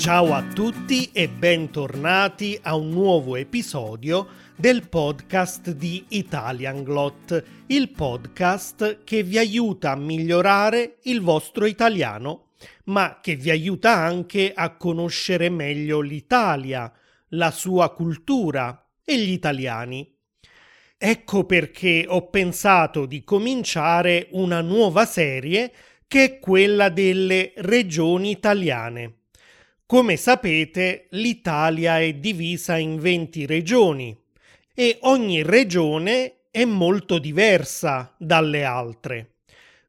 Ciao a tutti e bentornati a un nuovo episodio del podcast di Italian Glot, il podcast che vi aiuta a migliorare il vostro italiano, ma che vi aiuta anche a conoscere meglio l'Italia, la sua cultura e gli italiani. Ecco perché ho pensato di cominciare una nuova serie che è quella delle regioni italiane. Come sapete, l'Italia è divisa in 20 regioni e ogni regione è molto diversa dalle altre.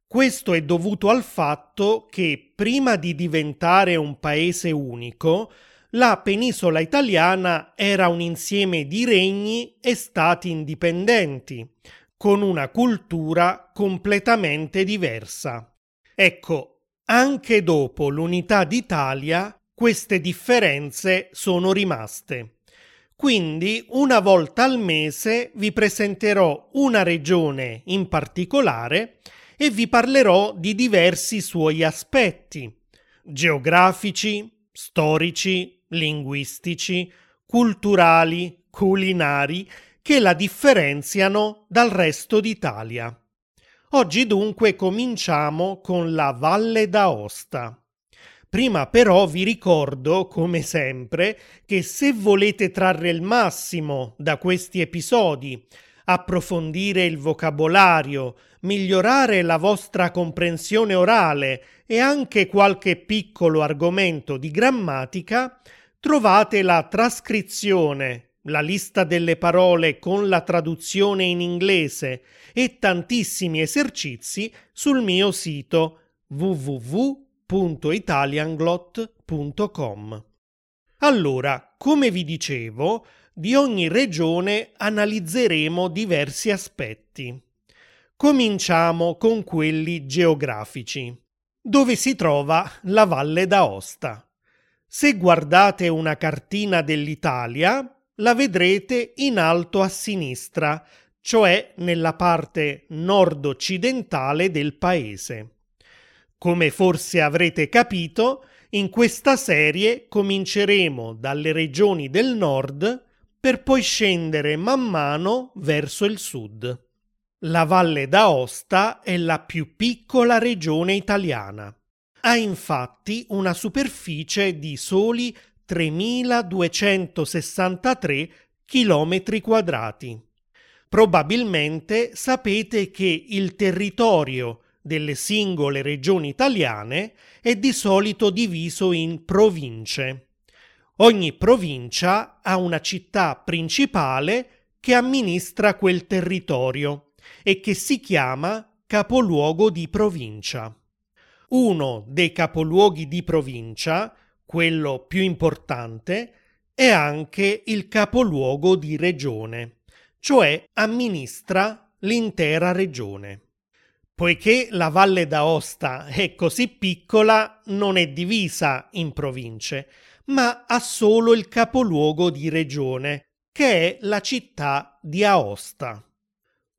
Questo è dovuto al fatto che prima di diventare un paese unico, la penisola italiana era un insieme di regni e stati indipendenti, con una cultura completamente diversa. Ecco, anche dopo l'unità d'Italia, queste differenze sono rimaste. Quindi una volta al mese vi presenterò una regione in particolare e vi parlerò di diversi suoi aspetti geografici, storici, linguistici, culturali, culinari che la differenziano dal resto d'Italia. Oggi dunque cominciamo con la Valle d'Aosta. Prima però vi ricordo, come sempre, che se volete trarre il massimo da questi episodi, approfondire il vocabolario, migliorare la vostra comprensione orale e anche qualche piccolo argomento di grammatica, trovate la trascrizione, la lista delle parole con la traduzione in inglese e tantissimi esercizi sul mio sito www www.italianglot.com. Allora, come vi dicevo, di ogni regione analizzeremo diversi aspetti. Cominciamo con quelli geografici, dove si trova la Valle d'Aosta. Se guardate una cartina dell'Italia, la vedrete in alto a sinistra, cioè nella parte nord-occidentale del paese. Come forse avrete capito, in questa serie cominceremo dalle regioni del nord per poi scendere man mano verso il sud. La Valle d'Aosta è la più piccola regione italiana. Ha infatti una superficie di soli 3263 km quadrati. Probabilmente sapete che il territorio delle singole regioni italiane è di solito diviso in province. Ogni provincia ha una città principale che amministra quel territorio e che si chiama capoluogo di provincia. Uno dei capoluoghi di provincia, quello più importante, è anche il capoluogo di regione, cioè amministra l'intera regione. Poiché la Valle d'Aosta è così piccola, non è divisa in province, ma ha solo il capoluogo di regione, che è la città di Aosta.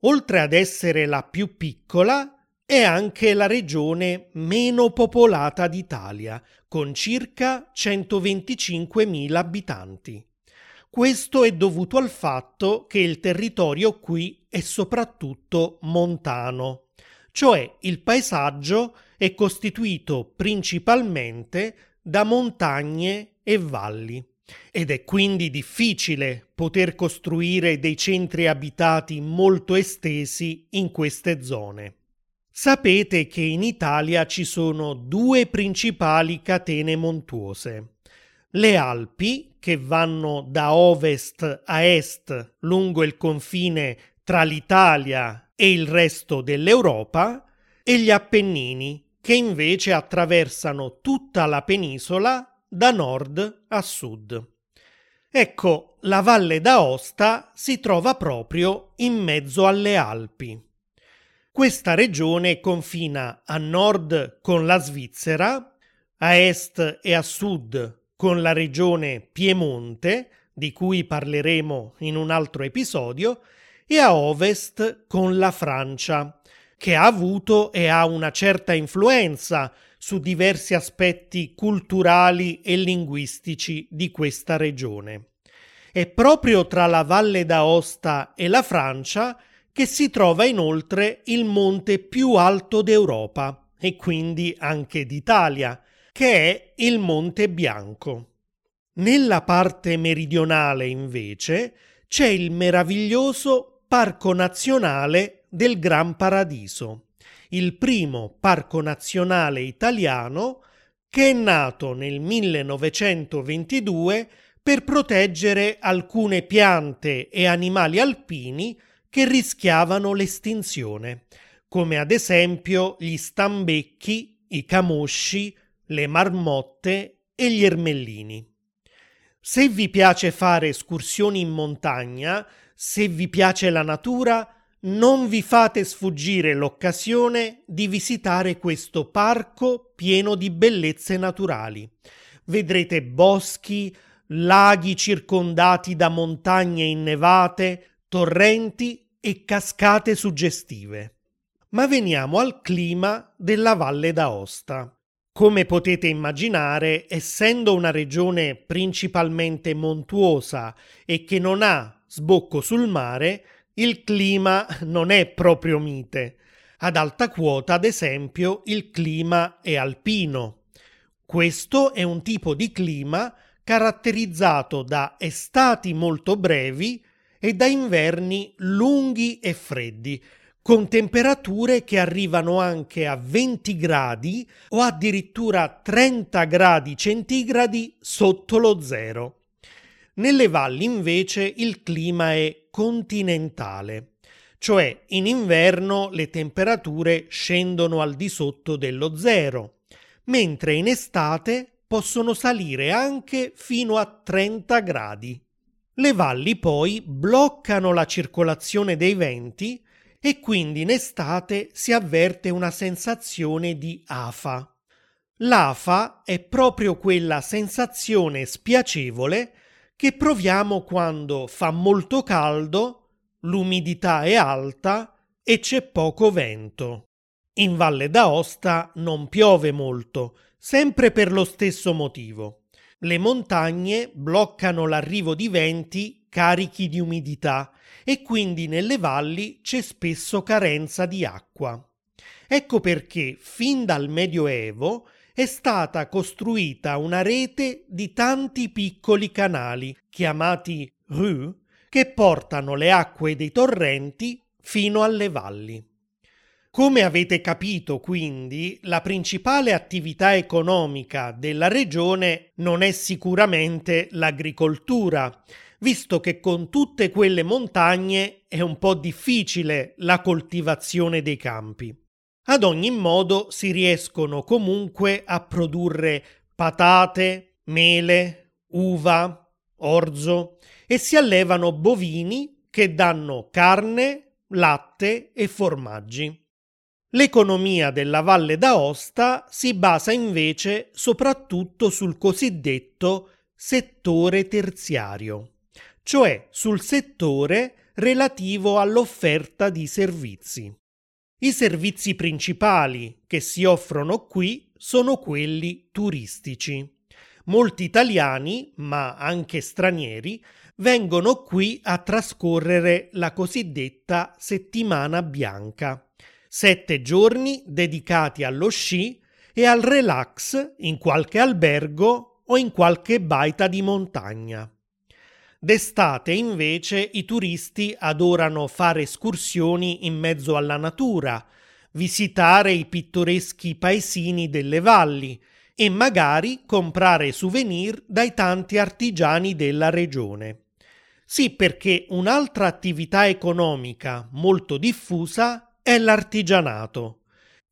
Oltre ad essere la più piccola, è anche la regione meno popolata d'Italia, con circa 125.000 abitanti. Questo è dovuto al fatto che il territorio qui è soprattutto montano cioè il paesaggio è costituito principalmente da montagne e valli ed è quindi difficile poter costruire dei centri abitati molto estesi in queste zone. Sapete che in Italia ci sono due principali catene montuose. Le Alpi, che vanno da ovest a est lungo il confine tra l'Italia e il resto dell'Europa e gli Appennini, che invece attraversano tutta la penisola da nord a sud. Ecco, la Valle d'Aosta si trova proprio in mezzo alle Alpi. Questa regione confina a nord con la Svizzera, a est e a sud con la regione Piemonte, di cui parleremo in un altro episodio, e a ovest con la Francia, che ha avuto e ha una certa influenza su diversi aspetti culturali e linguistici di questa regione. È proprio tra la Valle d'Aosta e la Francia che si trova inoltre il monte più alto d'Europa e quindi anche d'Italia, che è il Monte Bianco. Nella parte meridionale, invece, c'è il meraviglioso Parco Nazionale del Gran Paradiso, il primo parco nazionale italiano che è nato nel 1922 per proteggere alcune piante e animali alpini che rischiavano l'estinzione, come ad esempio gli stambecchi, i camosci, le marmotte e gli ermellini. Se vi piace fare escursioni in montagna, se vi piace la natura, non vi fate sfuggire l'occasione di visitare questo parco pieno di bellezze naturali. Vedrete boschi, laghi circondati da montagne innevate, torrenti e cascate suggestive. Ma veniamo al clima della Valle d'Aosta. Come potete immaginare, essendo una regione principalmente montuosa e che non ha sbocco sul mare, il clima non è proprio mite. Ad alta quota, ad esempio, il clima è alpino. Questo è un tipo di clima caratterizzato da estati molto brevi e da inverni lunghi e freddi, con temperature che arrivano anche a 20 gradi o addirittura 30 gradi centigradi sotto lo zero. Nelle valli invece il clima è continentale, cioè in inverno le temperature scendono al di sotto dello zero, mentre in estate possono salire anche fino a 30 gradi. Le valli poi bloccano la circolazione dei venti e quindi in estate si avverte una sensazione di afa. L'afa è proprio quella sensazione spiacevole che proviamo quando fa molto caldo, l'umidità è alta e c'è poco vento. In Valle d'Aosta non piove molto, sempre per lo stesso motivo. Le montagne bloccano l'arrivo di venti carichi di umidità e quindi nelle valli c'è spesso carenza di acqua. Ecco perché fin dal Medioevo è stata costruita una rete di tanti piccoli canali, chiamati rue, che portano le acque dei torrenti fino alle valli. Come avete capito, quindi, la principale attività economica della regione non è sicuramente l'agricoltura, visto che con tutte quelle montagne è un po' difficile la coltivazione dei campi. Ad ogni modo si riescono comunque a produrre patate, mele, uva, orzo e si allevano bovini che danno carne, latte e formaggi. L'economia della Valle d'Aosta si basa invece soprattutto sul cosiddetto settore terziario cioè sul settore relativo all'offerta di servizi. I servizi principali che si offrono qui sono quelli turistici. Molti italiani, ma anche stranieri, vengono qui a trascorrere la cosiddetta settimana bianca, sette giorni dedicati allo sci e al relax in qualche albergo o in qualche baita di montagna. D'estate invece i turisti adorano fare escursioni in mezzo alla natura, visitare i pittoreschi paesini delle valli e magari comprare souvenir dai tanti artigiani della regione. Sì, perché un'altra attività economica molto diffusa è l'artigianato.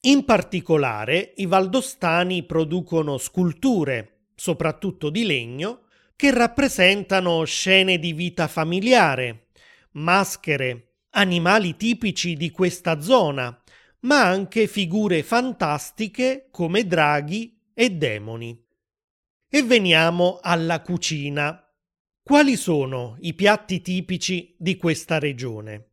In particolare i valdostani producono sculture, soprattutto di legno, che rappresentano scene di vita familiare, maschere, animali tipici di questa zona, ma anche figure fantastiche come draghi e demoni. E veniamo alla cucina. Quali sono i piatti tipici di questa regione?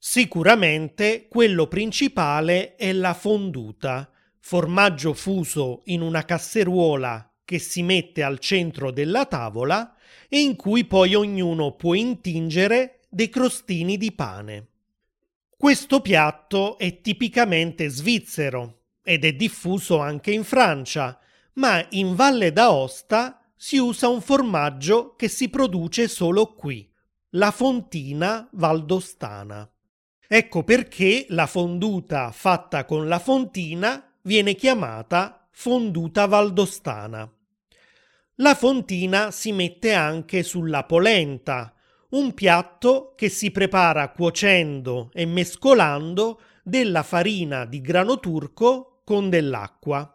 Sicuramente quello principale è la fonduta, formaggio fuso in una casseruola che si mette al centro della tavola e in cui poi ognuno può intingere dei crostini di pane. Questo piatto è tipicamente svizzero ed è diffuso anche in Francia, ma in Valle d'Aosta si usa un formaggio che si produce solo qui, la fontina valdostana. Ecco perché la fonduta fatta con la fontina viene chiamata fonduta valdostana. La fontina si mette anche sulla polenta, un piatto che si prepara cuocendo e mescolando della farina di grano turco con dell'acqua.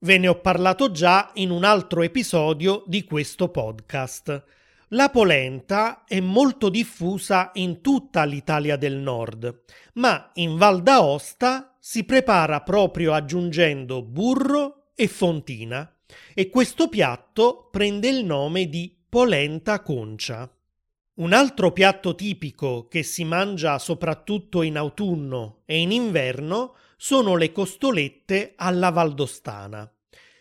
Ve ne ho parlato già in un altro episodio di questo podcast. La polenta è molto diffusa in tutta l'Italia del nord, ma in Val d'Aosta si prepara proprio aggiungendo burro e fontina e questo piatto prende il nome di polenta concia. Un altro piatto tipico che si mangia soprattutto in autunno e in inverno sono le costolette alla valdostana.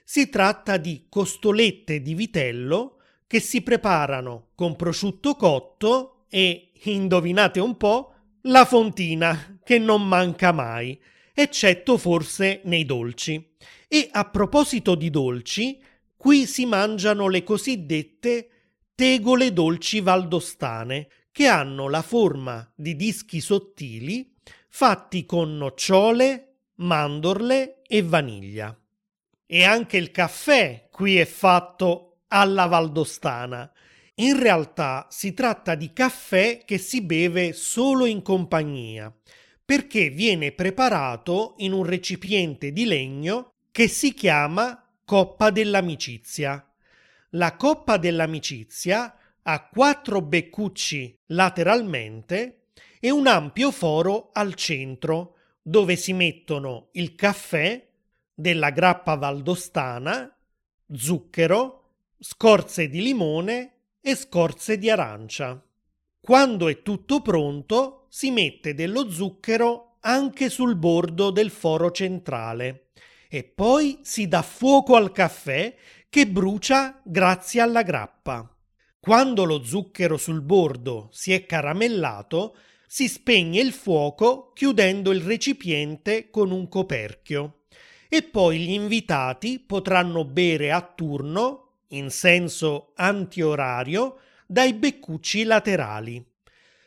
Si tratta di costolette di vitello che si preparano con prosciutto cotto e, indovinate un po', la fontina che non manca mai, eccetto forse nei dolci. E a proposito di dolci, qui si mangiano le cosiddette tegole dolci valdostane, che hanno la forma di dischi sottili fatti con nocciole, mandorle e vaniglia. E anche il caffè qui è fatto alla valdostana. In realtà si tratta di caffè che si beve solo in compagnia, perché viene preparato in un recipiente di legno che si chiama coppa dell'amicizia. La coppa dell'amicizia ha quattro beccucci lateralmente e un ampio foro al centro, dove si mettono il caffè, della grappa valdostana, zucchero, scorze di limone e scorze di arancia. Quando è tutto pronto, si mette dello zucchero anche sul bordo del foro centrale e poi si dà fuoco al caffè che brucia grazie alla grappa. Quando lo zucchero sul bordo si è caramellato, si spegne il fuoco chiudendo il recipiente con un coperchio e poi gli invitati potranno bere a turno, in senso antiorario, dai beccucci laterali.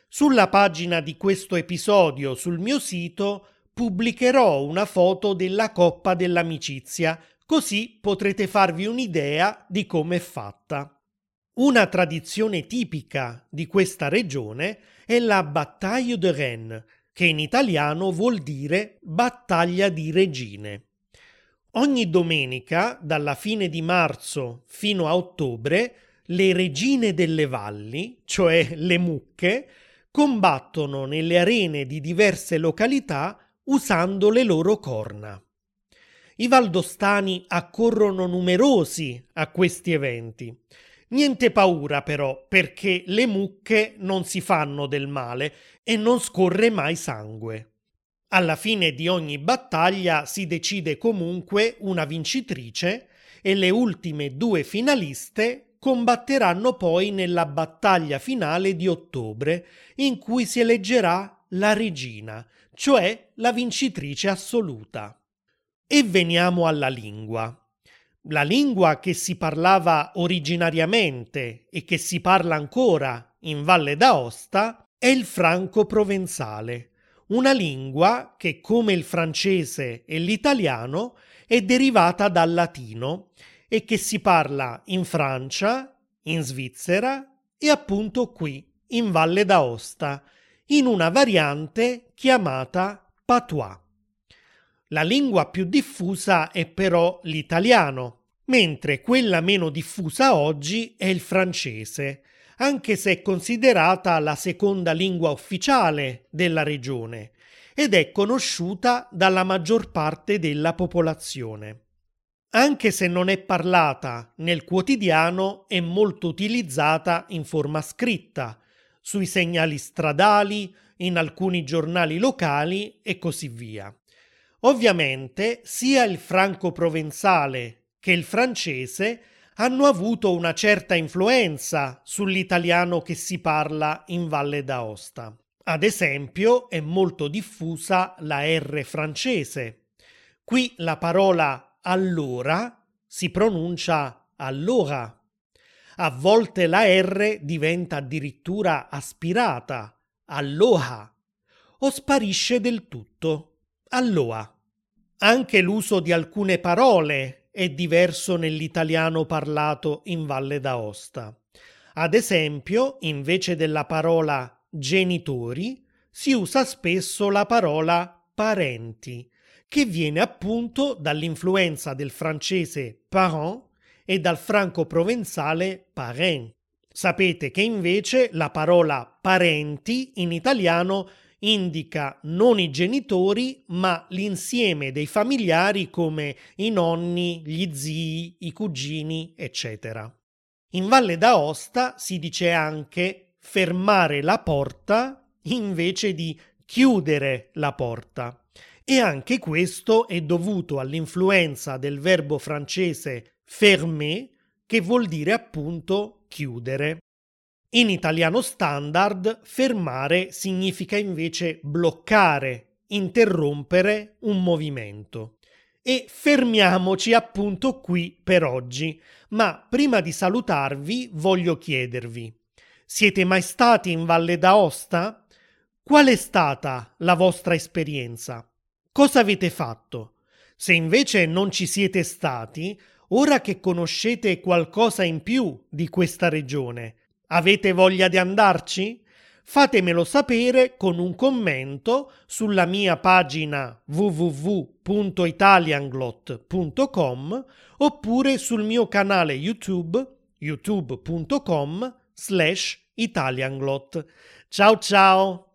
Sulla pagina di questo episodio sul mio sito pubblicherò una foto della coppa dell'amicizia, così potrete farvi un'idea di come è fatta. Una tradizione tipica di questa regione è la Bataille de Rennes, che in italiano vuol dire battaglia di regine. Ogni domenica, dalla fine di marzo fino a ottobre, le regine delle valli, cioè le mucche, combattono nelle arene di diverse località usando le loro corna. I valdostani accorrono numerosi a questi eventi. Niente paura però, perché le mucche non si fanno del male e non scorre mai sangue. Alla fine di ogni battaglia si decide comunque una vincitrice e le ultime due finaliste combatteranno poi nella battaglia finale di ottobre in cui si eleggerà la regina, cioè la vincitrice assoluta. E veniamo alla lingua. La lingua che si parlava originariamente e che si parla ancora in Valle d'Aosta è il franco provenzale una lingua che, come il francese e l'italiano, è derivata dal latino e che si parla in Francia, in Svizzera e appunto qui, in Valle d'Aosta, in una variante chiamata patois. La lingua più diffusa è però l'italiano, mentre quella meno diffusa oggi è il francese, anche se è considerata la seconda lingua ufficiale della regione ed è conosciuta dalla maggior parte della popolazione. Anche se non è parlata nel quotidiano, è molto utilizzata in forma scritta, sui segnali stradali, in alcuni giornali locali e così via. Ovviamente sia il franco-provenzale che il francese hanno avuto una certa influenza sull'italiano che si parla in Valle d'Aosta. Ad esempio, è molto diffusa la R francese. Qui la parola allora si pronuncia allora. A volte la R diventa addirittura aspirata, alloha, o sparisce del tutto, alloa. Anche l'uso di alcune parole è diverso nell'italiano parlato in Valle d'Aosta. Ad esempio, invece della parola genitori, si usa spesso la parola parenti, che viene appunto dall'influenza del francese parent e dal franco-provenzale parent. Sapete che invece la parola parenti in italiano indica non i genitori, ma l'insieme dei familiari come i nonni, gli zii, i cugini, eccetera. In Valle d'Aosta si dice anche fermare la porta invece di chiudere la porta. E anche questo è dovuto all'influenza del verbo francese fermer, che vuol dire appunto chiudere. In italiano standard fermare significa invece bloccare, interrompere un movimento. E fermiamoci appunto qui per oggi, ma prima di salutarvi voglio chiedervi, siete mai stati in Valle d'Aosta? Qual è stata la vostra esperienza? Cosa avete fatto? Se invece non ci siete stati, ora che conoscete qualcosa in più di questa regione, Avete voglia di andarci? Fatemelo sapere con un commento sulla mia pagina www.italianglot.com oppure sul mio canale YouTube youtube.com slash italianglot. Ciao ciao!